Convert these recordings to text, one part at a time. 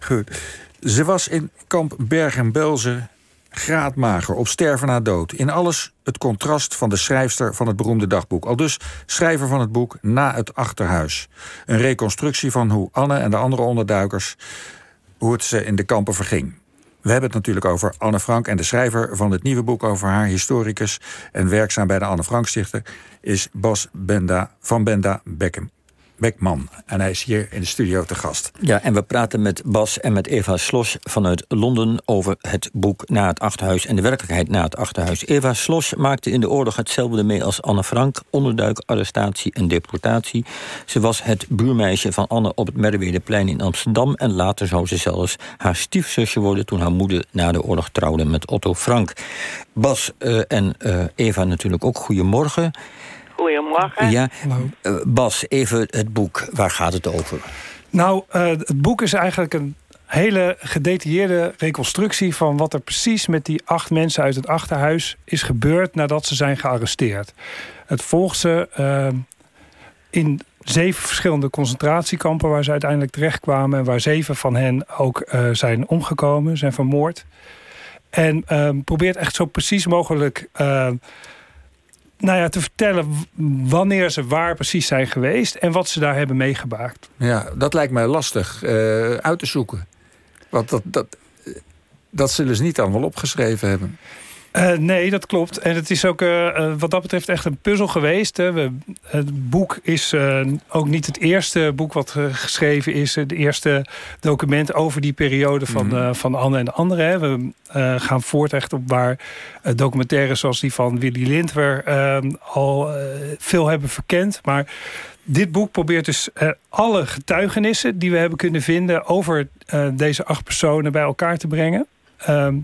Goed. Ze was in kamp Bergen-Belsen graadmager, op sterven na dood. In alles het contrast van de schrijfster van het beroemde dagboek. Al dus schrijver van het boek Na het Achterhuis. Een reconstructie van hoe Anne en de andere onderduikers... hoe het ze in de kampen verging. We hebben het natuurlijk over Anne Frank en de schrijver van het nieuwe boek over haar, historicus en werkzaam bij de Anne Frank Stichter, is Bas Benda van Benda Beckham. Beckman. En hij is hier in de studio te gast. Ja, en we praten met Bas en met Eva Slos vanuit Londen over het boek Na het Achterhuis en de werkelijkheid na het Achterhuis. Eva Slos maakte in de oorlog hetzelfde mee als Anne Frank: onderduik, arrestatie en deportatie. Ze was het buurmeisje van Anne op het Merwedeplein in Amsterdam en later zou ze zelfs haar stiefzusje worden toen haar moeder na de oorlog trouwde met Otto Frank. Bas uh, en uh, Eva natuurlijk ook goedemorgen. Goedemorgen. Ja, uh, Bas, even het boek. Waar gaat het over? Nou, uh, het boek is eigenlijk een hele gedetailleerde reconstructie van wat er precies met die acht mensen uit het achterhuis is gebeurd nadat ze zijn gearresteerd. Het volgt ze uh, in zeven verschillende concentratiekampen waar ze uiteindelijk terechtkwamen en waar zeven van hen ook uh, zijn omgekomen, zijn vermoord. En ehm, probeert echt zo precies mogelijk nou ja, te vertellen wanneer ze waar precies zijn geweest en wat ze daar hebben meegemaakt. Ja, dat lijkt mij lastig uh, uit te zoeken. Want dat, dat, dat zullen ze niet allemaal opgeschreven hebben. Uh, nee, dat klopt. En het is ook uh, wat dat betreft echt een puzzel geweest. Hè. We, het boek is uh, ook niet het eerste boek wat geschreven is. Het eerste document over die periode van, mm. van Anne en de anderen. Hè. We gaan voort echt op waar documentaires zoals die van Willy Lindwer al veel hebben verkend. Maar dit boek probeert dus alle getuigenissen die we hebben kunnen vinden over deze acht personen bij elkaar te brengen. Ehm,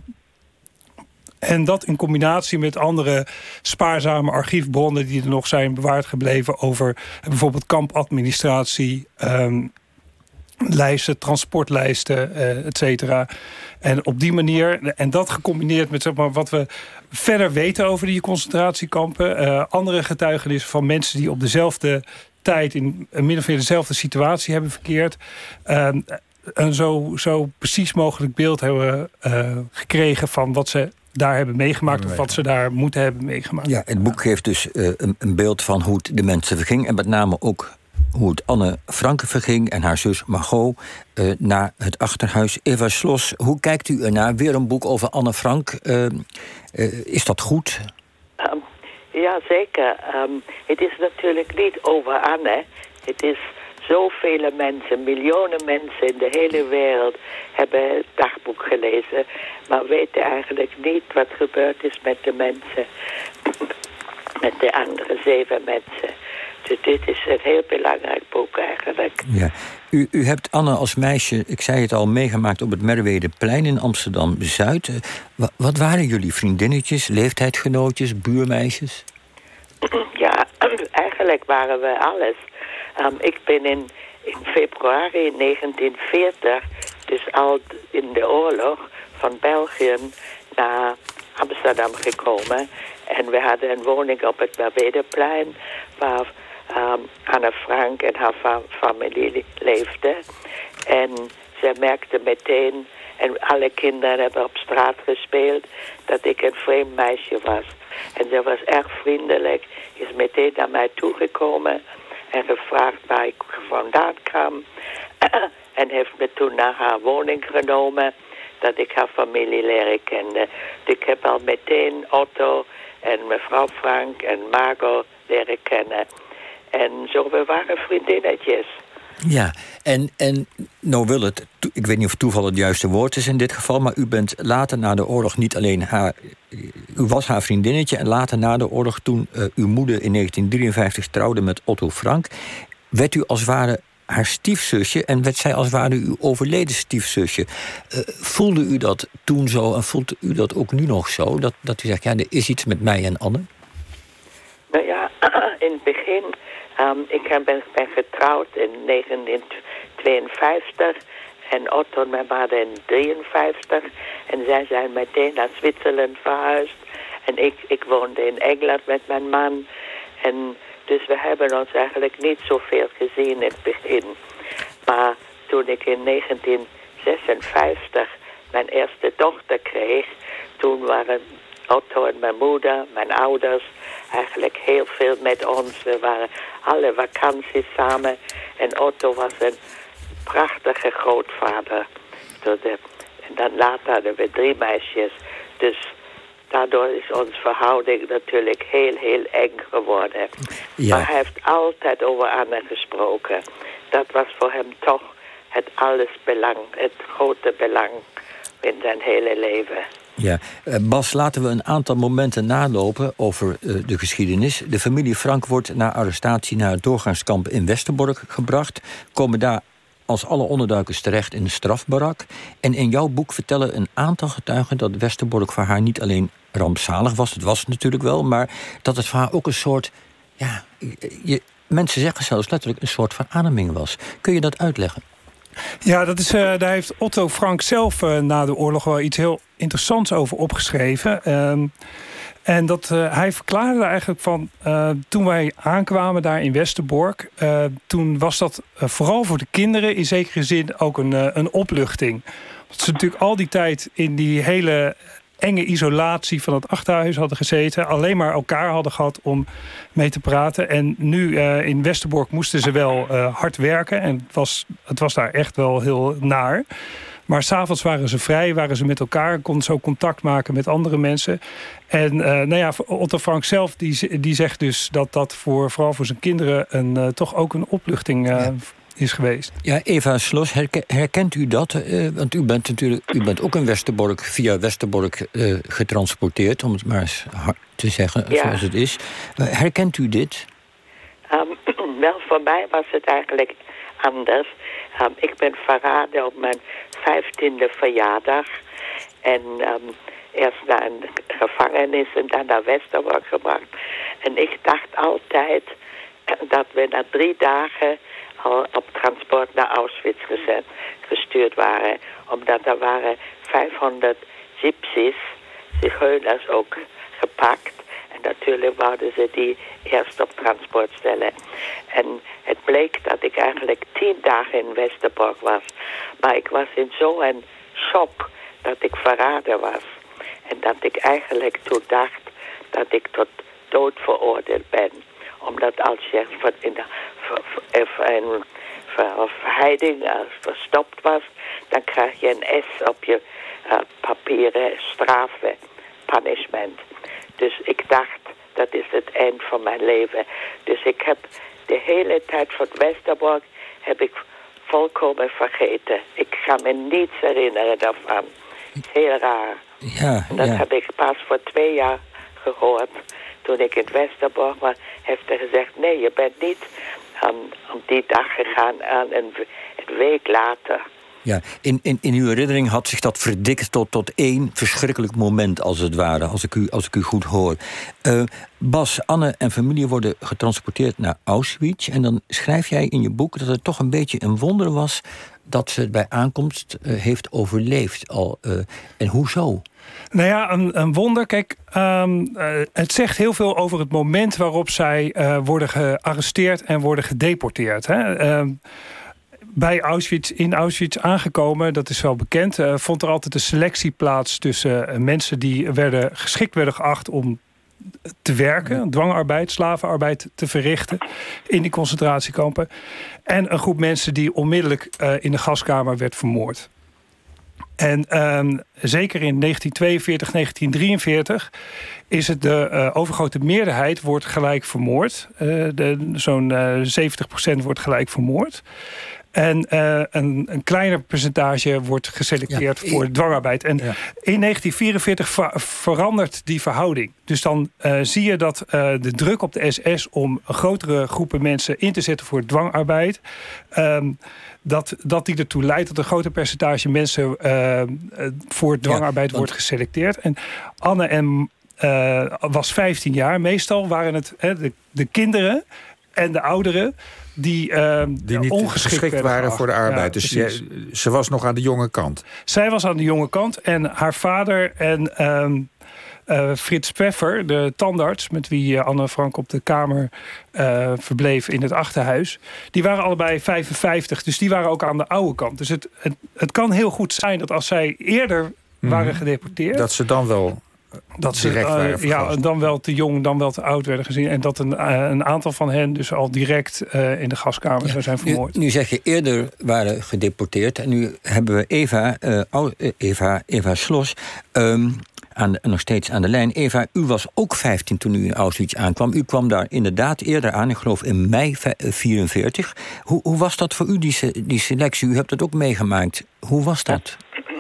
en dat in combinatie met andere spaarzame archiefbronnen die er nog zijn bewaard gebleven over bijvoorbeeld kampadministratie, um, lijsten, transportlijsten, uh, et cetera. En op die manier, en dat gecombineerd met zeg maar, wat we verder weten over die concentratiekampen, uh, andere getuigenissen van mensen die op dezelfde tijd in min of meer dezelfde situatie hebben verkeerd. Uh, een zo, zo precies mogelijk beeld hebben gekregen van wat ze daar hebben meegemaakt of wat ze daar moeten hebben meegemaakt. Ja, het boek geeft dus uh, een, een, beeld van hoe het de mensen verging en met name ook hoe het Anne Franke verging en haar zus Margot uh, naar het achterhuis. Eva Slos, hoe kijkt u ernaar? Weer een boek over Anne Frank. Uh, is dat goed? Um, ja, zeker. Um, het is natuurlijk niet over Anne. Het is zoveel mensen, miljoenen mensen in de hele wereld hebben het dagboek gelezen, maar weten eigenlijk niet wat gebeurd is met de mensen, met de andere zeven mensen. Dus dit is een heel belangrijk boek eigenlijk. Ja. U, u hebt Anne als meisje, ik zei het al, meegemaakt op het Merwedeplein in Amsterdam-Zuid. Wat waren jullie vriendinnetjes, leeftijdsgenootjes, buurmeisjes? Ja, eigenlijk waren we alles. Um, ik ben in, februari 1940, dus al in de oorlog, van België naar Amsterdam gekomen. En we hadden een woning op het Merwedeplein waar um, Anne Frank en haar fa familie leefden. En ze merkte meteen, en alle kinderen hebben op straat gespeeld, dat ik een vreemd meisje was. En ze was erg vriendelijk, is meteen naar mij toegekomen en gevraagd waar ik vandaan kwam. en heeft me toen naar haar woning genomen, dat ik haar familie leren kende. Dus ik heb al meteen Otto en mevrouw Frank en Margot leren kennen. En zo, we waren vriendinnetjes. Ja, en, en nou wil het, ik weet niet of toeval het juiste woord is in dit geval, maar u bent later na de oorlog niet alleen haar, u was haar vriendinnetje en later na de oorlog, toen uh, uw moeder in 1953 trouwde met Otto Frank, werd u als het ware haar stiefzusje en werd zij als het ware uw overleden stiefzusje. Uh, voelde u dat toen zo en voelt u dat ook nu nog zo? Dat, dat u zegt, ja, er is iets met mij en Anne? Nou ja, in het begin Um, ik ben, ben getrouwd in 1952 en Otto en mijn vader in 1953. En zij zijn meteen naar Zwitserland verhuisd. En ik, ik woonde in Engeland met mijn man. En dus we hebben ons eigenlijk niet zoveel gezien in het begin. Maar toen ik in 1956 mijn eerste dochter kreeg, toen waren Otto en mijn moeder, mijn ouders, eigenlijk heel veel met ons. We waren alle vakanties samen. En Otto was een prachtige grootvader. En dan later hadden we drie meisjes. Dus daardoor is onze verhouding natuurlijk heel, heel eng geworden. Ja. Maar hij heeft altijd over Anne gesproken. Dat was voor hem toch het alles belang, het grote belang in zijn hele leven. Ja, eh, Bas, laten we een aantal momenten nalopen over eh, de geschiedenis. De familie Frank wordt na arrestatie naar het doorgangskamp in Westerbork gebracht. Komen daar als alle onderduikers terecht in een strafbarak. En in jouw boek vertellen een aantal getuigen dat Westerbork voor haar niet alleen rampzalig was, het was natuurlijk wel, maar dat het voor haar ook een soort, ja, je, mensen zeggen zelfs letterlijk een soort verademing was. Kun je dat uitleggen? Ja, dat is, uh, daar heeft Otto Frank zelf uh, na de oorlog wel iets heel interessants over opgeschreven. Uh, en dat, uh, hij verklaarde eigenlijk van toen wij aankwamen daar in Westerbork, toen was dat vooral voor de kinderen in zekere zin ook een, een opluchting. Want ze natuurlijk al die tijd in die hele enge isolatie van het achterhuis hadden gezeten. Alleen maar elkaar hadden gehad om mee te praten. En nu uh, in Westerbork moesten ze wel uh, hard werken. En het was, het was daar echt wel heel naar. Maar s'avonds waren ze vrij, waren ze met elkaar, konden ook contact maken met andere mensen. En uh, nou ja, Otto Frank zelf die, die zegt dus dat dat voor, vooral voor zijn kinderen een, toch ook een opluchting is geweest. Ja, Eva Slos, herkent u dat? Uh, want u bent natuurlijk u bent ook in Westerbork via Westerbork uh, getransporteerd, om het maar eens te zeggen ja. zoals het is. Uh, herkent u dit? Um, wel, voor mij was het eigenlijk anders. Um, ik ben verraden op mijn vijftiende verjaardag. En um, eerst naar een gevangenis en dan naar Westerbork gebracht. En ik dacht altijd dat we na drie dagen op transport naar Auschwitz gezet, gestuurd waren. Omdat er waren 500 gypsies, zigeuners ook, gepakt. En natuurlijk wouden ze die eerst op transport stellen. En het bleek dat ik eigenlijk tien dagen in Westerbork was. Maar ik was in zo'n shock dat ik verraden was. En dat ik eigenlijk toen dacht dat ik tot dood veroordeeld ben omdat als je in de een verheiding verstopt was, dan krijg je een S op je uh, papieren strafe, punishment. Dus ik dacht, dat is het eind van mijn leven. Dus ik heb de hele tijd van Westerbork heb ik volkomen vergeten. Ik ga me niets herinneren daarvan. Heel raar. Ja, en dat heb ik pas voor twee jaar gehoord. Toen ik in Westerbork was, heeft hij gezegd... nee, je bent niet aan, die dag gegaan aan een, een week later. Ja, in, in, in uw herinnering had zich dat verdikt tot, tot één verschrikkelijk moment, als het ware, als ik u, als ik u goed hoor. Uh, Bas, Anne en familie worden getransporteerd naar Auschwitz. En dan schrijf jij in je boek dat het toch een beetje een wonder was dat ze het bij aankomst uh, heeft overleefd al. Uh, en hoezo? Nou ja, een, een wonder. Kijk, um, uh, het zegt heel veel over het moment waarop zij uh, worden gearresteerd en worden gedeporteerd. Hè? Uh, bij Auschwitz, in Auschwitz aangekomen, dat is wel bekend, uh, vond er altijd een selectie plaats tussen mensen die werden geschikt werden geacht om te werken, dwangarbeid, slavenarbeid te verrichten in die concentratiekampen. En een groep mensen die onmiddellijk in de gaskamer werd vermoord. En um, zeker in 1942, 1943 is het de uh, overgrote meerderheid wordt gelijk vermoord. Uh, Zo'n uh, 70% wordt gelijk vermoord. En uh, een, een kleiner percentage wordt geselecteerd ja, voor dwangarbeid. En ja. in 1944 ver verandert die verhouding. Dus dan uh, zie je dat uh, de druk op de SS om grotere groepen mensen in te zetten voor dwangarbeid. Um, dat, dat die ertoe leidt dat een groter percentage mensen voor dwangarbeid ja, want... wordt geselecteerd. En Anne en, was 15 jaar. Meestal waren het de, de kinderen en de ouderen die, uh, die niet ongeschikt waren voor de arbeid. Ja, dus ze was nog aan de jonge kant. Zij was aan de jonge kant en haar vader en uh, Frits Pfeffer, de tandarts... met wie Anne Frank op de kamer verbleef in het achterhuis... die waren allebei 55, dus die waren ook aan de oude kant. Dus het, het, het kan heel goed zijn dat als zij eerder waren mhm. gedeporteerd... Dat ze dan wel dat ze uh, ja, dan wel te jong, dan wel te oud werden gezien. En dat een, uh, een aantal van hen dus al direct uh, in de gaskamer ja, zijn vermoord. Nu, nu, zeg je eerder waren gedeporteerd. En nu hebben we Eva, Eva, Eva Slos. Um, aan, nog steeds aan de lijn. Eva, u was ook 15 toen u in Auschwitz aankwam. U kwam daar inderdaad eerder aan, ik geloof in mei 44. Hoe, hoe was dat voor u, die, die selectie? U hebt het ook meegemaakt. Hoe was dat?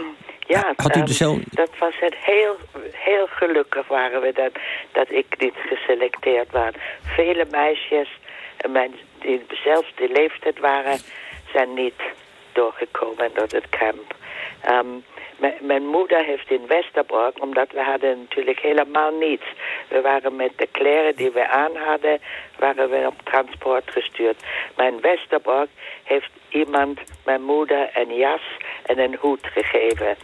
Ja, Had u um, dat was het heel, heel gelukkig waren we dat, dat ik niet geselecteerd was. Vele meisjes mijn, die zelfs die leeftijd waren, zijn niet doorgekomen door het kamp. Um, mijn moeder heeft in Westerbork, omdat we hadden natuurlijk helemaal niets. We waren met de kleren die we aan hadden, waren we op transport gestuurd. Maar in Westerbork heeft iemand mijn moeder een jas en een hoed gegeven.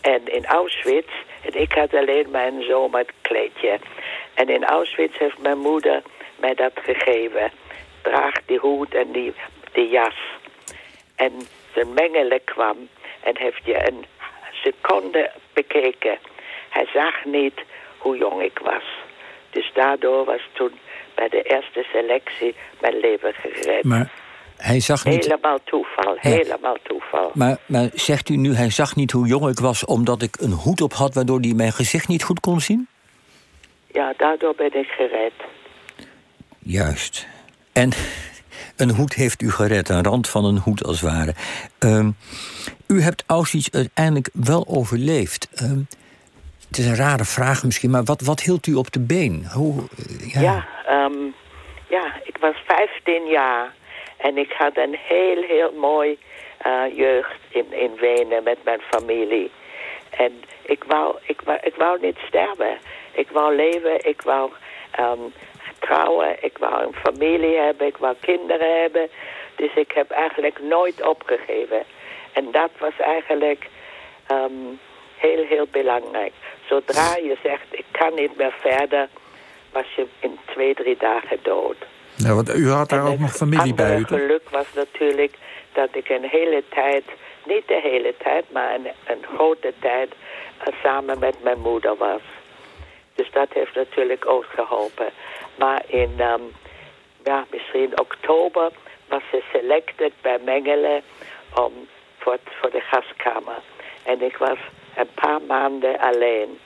En in Auschwitz, en ik had alleen mijn zomerkleedje. En in Auschwitz heeft mijn moeder mij dat gegeven. Draag die hoed en die, die jas. En zijn mengele kwam en heeft je een seconde bekeken. Hij zag niet hoe jong ik was. Dus daardoor was toen bij de eerste selectie mijn leven gered. Maar hij zag niet... Helemaal toeval, helemaal toeval. Maar, maar zegt u nu, hij zag niet hoe jong ik was... omdat ik een hoed op had waardoor hij mijn gezicht niet goed kon zien? Ja, daardoor ben ik gered. Juist. En een hoed heeft u gered, een rand van een hoed als het ware. Ehm, u hebt Auschwitz uiteindelijk wel overleefd. Ehm, het is een rare vraag misschien, maar wat, wat hield u op de been? Hoe, eh, ja, ja, ehm, ja, ik was 15 jaar en ik had een heel, heel mooi uh, jeugd in, in Wenen met mijn familie. En ik wou, ik, wou, ik wou niet sterven. Ik wou leven, ik wou um, trouwen, ik wou een familie hebben, ik wou kinderen hebben. Dus ik heb eigenlijk nooit opgegeven. En dat was eigenlijk um, heel, heel belangrijk. Zodra je zegt, ik kan niet meer verder, was je in twee, drie dagen dood. Ja, want u had daar ook nog familie bij u. Het geluk was natuurlijk dat ik een hele tijd, niet de hele tijd, maar een, een grote tijd uh, samen met mijn moeder was. Dus dat heeft natuurlijk ook geholpen. Maar in, um, ja, misschien oktober was ze selected bij Mengele om, voor, voor de gaskamer. En ik was een paar maanden alleen.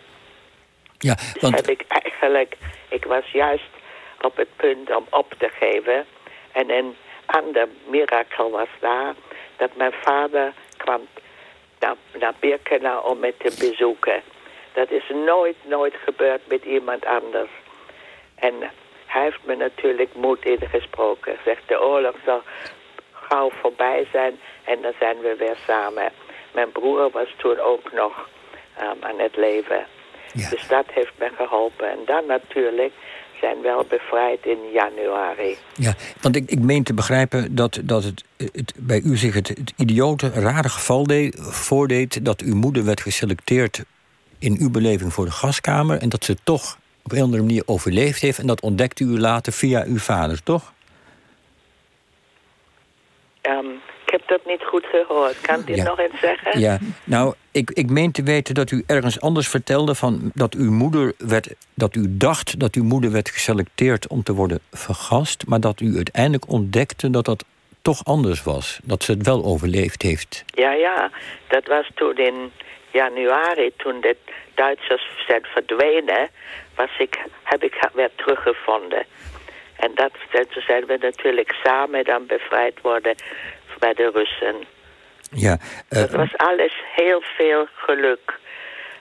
Ja, dus want... Dus heb ik eigenlijk, ik was juist op het punt om op te geven. En een ander mirakel was daar, dat mijn vader kwam naar, naar Birkenau om me te bezoeken. Dat is nooit, nooit gebeurd met iemand anders. En hij heeft me natuurlijk moed ingesproken. Zegt de oorlog zal gauw voorbij zijn en dan zijn we weer samen. Mijn broer was toen ook nog um, aan het leven. Dus dat heeft me geholpen. En dan natuurlijk zijn wel bevrijd in januari. Ja, want ik, ik meen te begrijpen dat, dat het, het bij u zich het, het idiote, rare geval deed, voordeed dat uw moeder werd geselecteerd in uw beleving voor de gaskamer en dat ze toch op een andere manier overleefd heeft. En dat ontdekte u later via uw vader, toch? Um, ik heb dat niet goed gehoord. Kan u ja. nog eens zeggen? Ja, nou, ik, ik meen te weten dat u ergens anders vertelde van dat uw moeder werd, dat u dacht dat uw moeder werd geselecteerd om te worden vergast, maar dat u uiteindelijk ontdekte dat dat toch anders was. Dat ze het wel overleefd heeft. Ja, ja. Dat was toen in januari, toen de Duitsers zijn verdwenen, was ik, heb ik weer teruggevonden. En dat, toen zijn we natuurlijk samen dan bevrijd worden bij de Russen. Ja, uh, dat was alles heel veel geluk.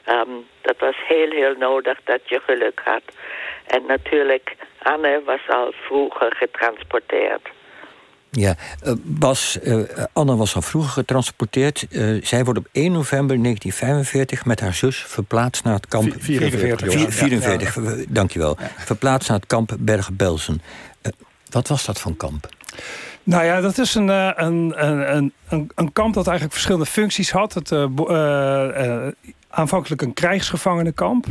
Um, dat was heel, heel nodig dat je geluk had. En natuurlijk, Anne was al vroeger getransporteerd. Ja, uh, Bas, uh, Anne was al vroeger getransporteerd. Uh, zij wordt op 1 november 1945 met haar zus verplaatst naar het kamp... 44. 44, 44 ja. dankjewel. Ja. Verplaatst naar het kamp Bergen-Belsen. wat was dat voor kamp? Nou ja, dat is een, een, een, een, een kamp dat eigenlijk verschillende functies had. Het, aanvankelijk een krijgsgevangenenkamp.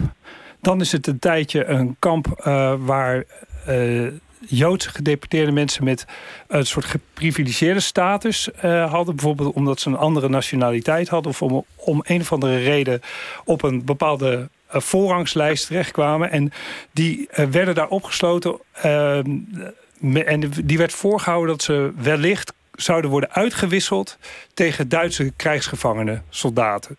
dan is het een tijdje een kamp waar Joodse gedeporteerde mensen met een soort geprivilegeerde status uh, hadden. Bijvoorbeeld omdat ze een andere nationaliteit hadden. Of om, om een of andere reden op een bepaalde uh, voorrangslijst terechtkwamen. En die uh, werden daar opgesloten. Ehm, en die werd voorgehouden dat ze wellicht zouden worden uitgewisseld tegen Duitse krijgsgevangenen, soldaten.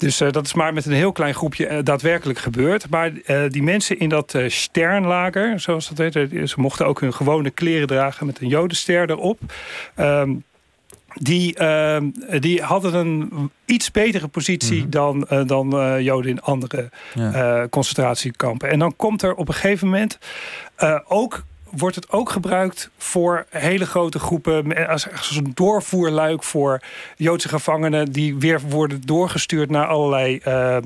Dus uh, dat is maar met een heel klein groepje uh, daadwerkelijk gebeurd. Maar uh, die mensen in dat Sternlager, zoals dat heet... ze mochten ook hun gewone kleren dragen met een jodenster erop... Um, die, uh, die hadden een iets betere positie mm -hmm. dan, uh, dan uh, Joden in andere ja. concentratiekampen. En dan komt er op een gegeven moment ook wordt het ook gebruikt voor hele grote groepen. Als, als een doorvoerluik voor Joodse gevangenen. die weer worden doorgestuurd naar allerlei uh,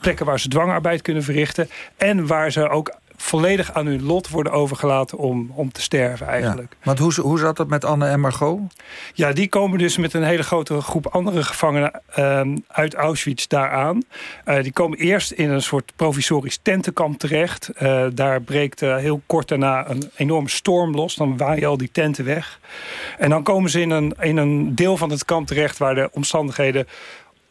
plekken waar ze dwangarbeid kunnen verrichten. En waar ze ook volledig aan hun lot worden overgelaten om, om te sterven eigenlijk. Ja. Want hoe, hoe zat dat met Anne en Margot? Ja, die komen dus met een hele grote groep andere gevangenen uh, uit Auschwitz daaraan. Uh, die komen eerst in een soort provisorisch tentenkamp terecht. Uh, daar breekt uh, heel kort daarna een enorme storm los. Dan waaien al die tenten weg. En dan komen ze in een, in een deel van het kamp terecht waar de omstandigheden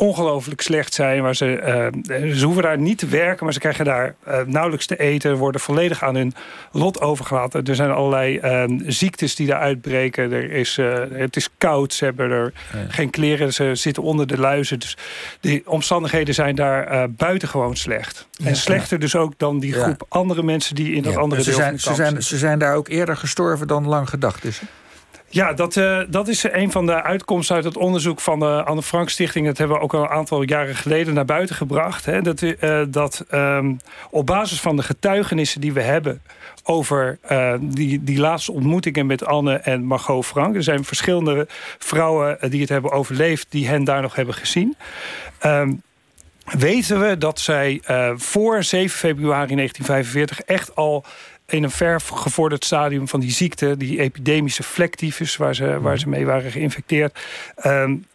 ongelooflijk slecht zijn. Waar ze, uh, ze hoeven daar niet te werken, maar ze krijgen daar uh, nauwelijks te eten. Worden volledig aan hun lot overgelaten. Er zijn allerlei uh, ziektes die daar uitbreken. Er is, het is koud, ze hebben er ja. geen kleren, ze zitten onder de luizen. Dus de omstandigheden zijn daar buitengewoon slecht. Ja, en slechter dus ook dan die groep andere mensen die in dat andere ze deel zijn, van de ze zijn, ze zijn daar ook eerder gestorven dan lang gedacht is. Ja, dat, uh, dat is een van de uitkomsten uit het onderzoek van de Anne Frank Stichting. Dat hebben we ook al een aantal jaren geleden naar buiten gebracht. Hè, dat uh, dat um, op basis van de getuigenissen die we hebben over uh, die, die laatste ontmoetingen met Anne en Margot Frank. Er zijn verschillende vrouwen die het hebben overleefd, die hen daar nog hebben gezien. Um, weten we dat zij voor 7 februari 1945 echt al in een ver gevorderd stadium van die ziekte, die epidemische vlektyfus, waar ze, waar ze mee waren geïnfecteerd, um,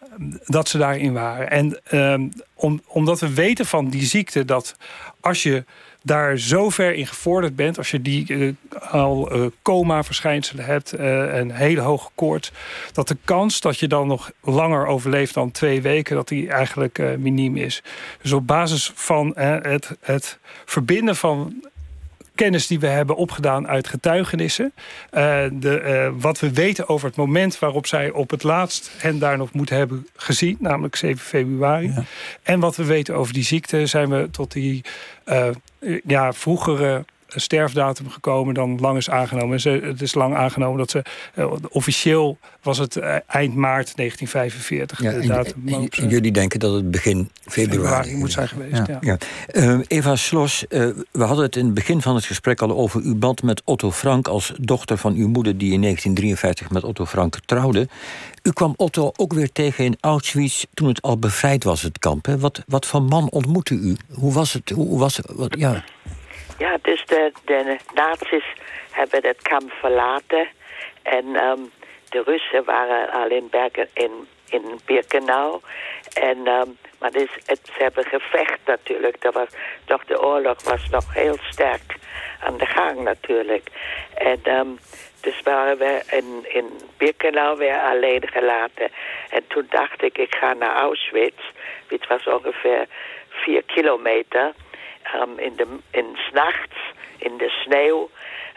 dat ze daarin waren. En um, om, omdat we weten van die ziekte dat als je daar zo ver in gevorderd bent, als je die uh, al uh, coma-verschijnselen hebt, uh, een hele hoge koorts, dat de kans dat je dan nog langer overleeft dan twee weken, dat die eigenlijk miniem is. Dus op basis van het, het verbinden van kennis die we hebben opgedaan uit getuigenissen. Uh, de, uh, wat we weten over het moment waarop zij op het laatst hen daar nog moeten hebben gezien, namelijk 7 februari. Ja. En wat we weten over die ziekte, zijn we tot die uh, ja, vroegere sterfdatum gekomen dan lang is aangenomen. Ze, het is lang aangenomen dat ze... Uh, officieel was het uh, eind maart 1945. Ja, de en, datum en, en, jullie denken dat het begin februari, februari moet zijn geweest, ja. ja. Uh, Eva Slos, we hadden het in het begin van het gesprek al over uw band met Otto Frank... als dochter van uw moeder die in 1953 met Otto Frank trouwde. U kwam Otto ook weer tegen in Auschwitz toen het al bevrijd was, het kamp. Hè? Wat, wat voor man ontmoette u? Hoe was het? Hoe was het? Wat, ja... Ja, dus de, de nazi's hebben het kamp verlaten. En um, de Russen waren al in, Bergen, in, in Birkenau. En, um, maar dus ze hebben gevecht natuurlijk. Dat was, toch de oorlog was nog heel sterk aan de gang natuurlijk. En um, dus waren we in, in Birkenau weer alleen gelaten. En toen dacht ik, ik ga naar Auschwitz. Het was ongeveer vier kilometer um, in de in s'nachts in de sneeuw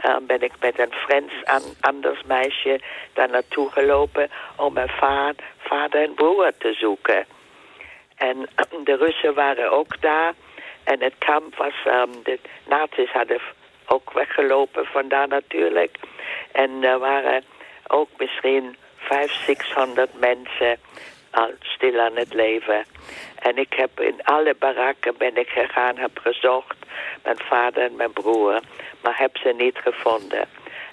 um, ben ik met een Frans an, anders meisje daar naartoe gelopen om mijn va vader en broer te zoeken. En de Russen waren ook daar en het kamp was, um, de nazi's hadden ook weggelopen vandaar natuurlijk. En er waren ook misschien 500, 600 mensen al stil aan het leven. En ik heb in alle barakken ben ik gegaan, heb gezocht. Mijn vader en mijn broer. Maar heb ze niet gevonden.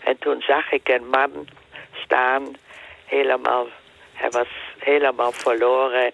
En toen zag ik een man staan. Helemaal, hij was helemaal verloren.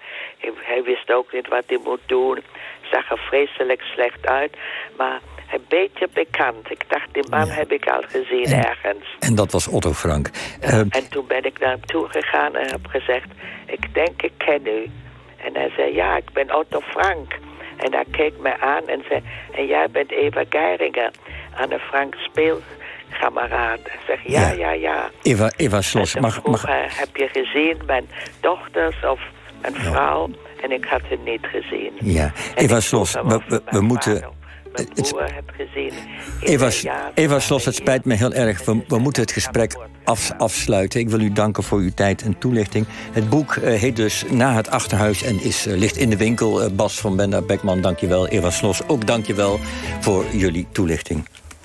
Hij wist ook niet wat hij moet doen. Zag er vreselijk slecht uit. Maar een beetje bekend. Ik dacht, die man ja. heb ik al gezien en, ergens. En dat was Otto Frank. Ja, uh, en toen ben ik naar hem toe gegaan en heb gezegd... ik denk, ik ken u. En hij zei, ja, ik ben Otto Frank. En hij keek mij aan en zei... En jij bent Eva Geiringer, Anne Frank speelkameraad. Ik zeg, ja, ja, ja. Eva, Eva Slos, mag, vroeg heb je gezien mijn dochters of mijn vrouw? En ik had ze niet gezien. Ja, En Eva Slos, we, moeten... het- broer heb gezien. Eva, Eva Slos, het spijt me heel erg. We, we moeten het gesprek af, afsluiten. Ik wil u danken voor uw tijd en toelichting. Het boek eh, heet dus Na het Achterhuis en is, eh, ligt in de winkel. Eh, Bas van Benda Beckman, dank je wel. Eva Slos, ook dank je wel voor jullie toelichting.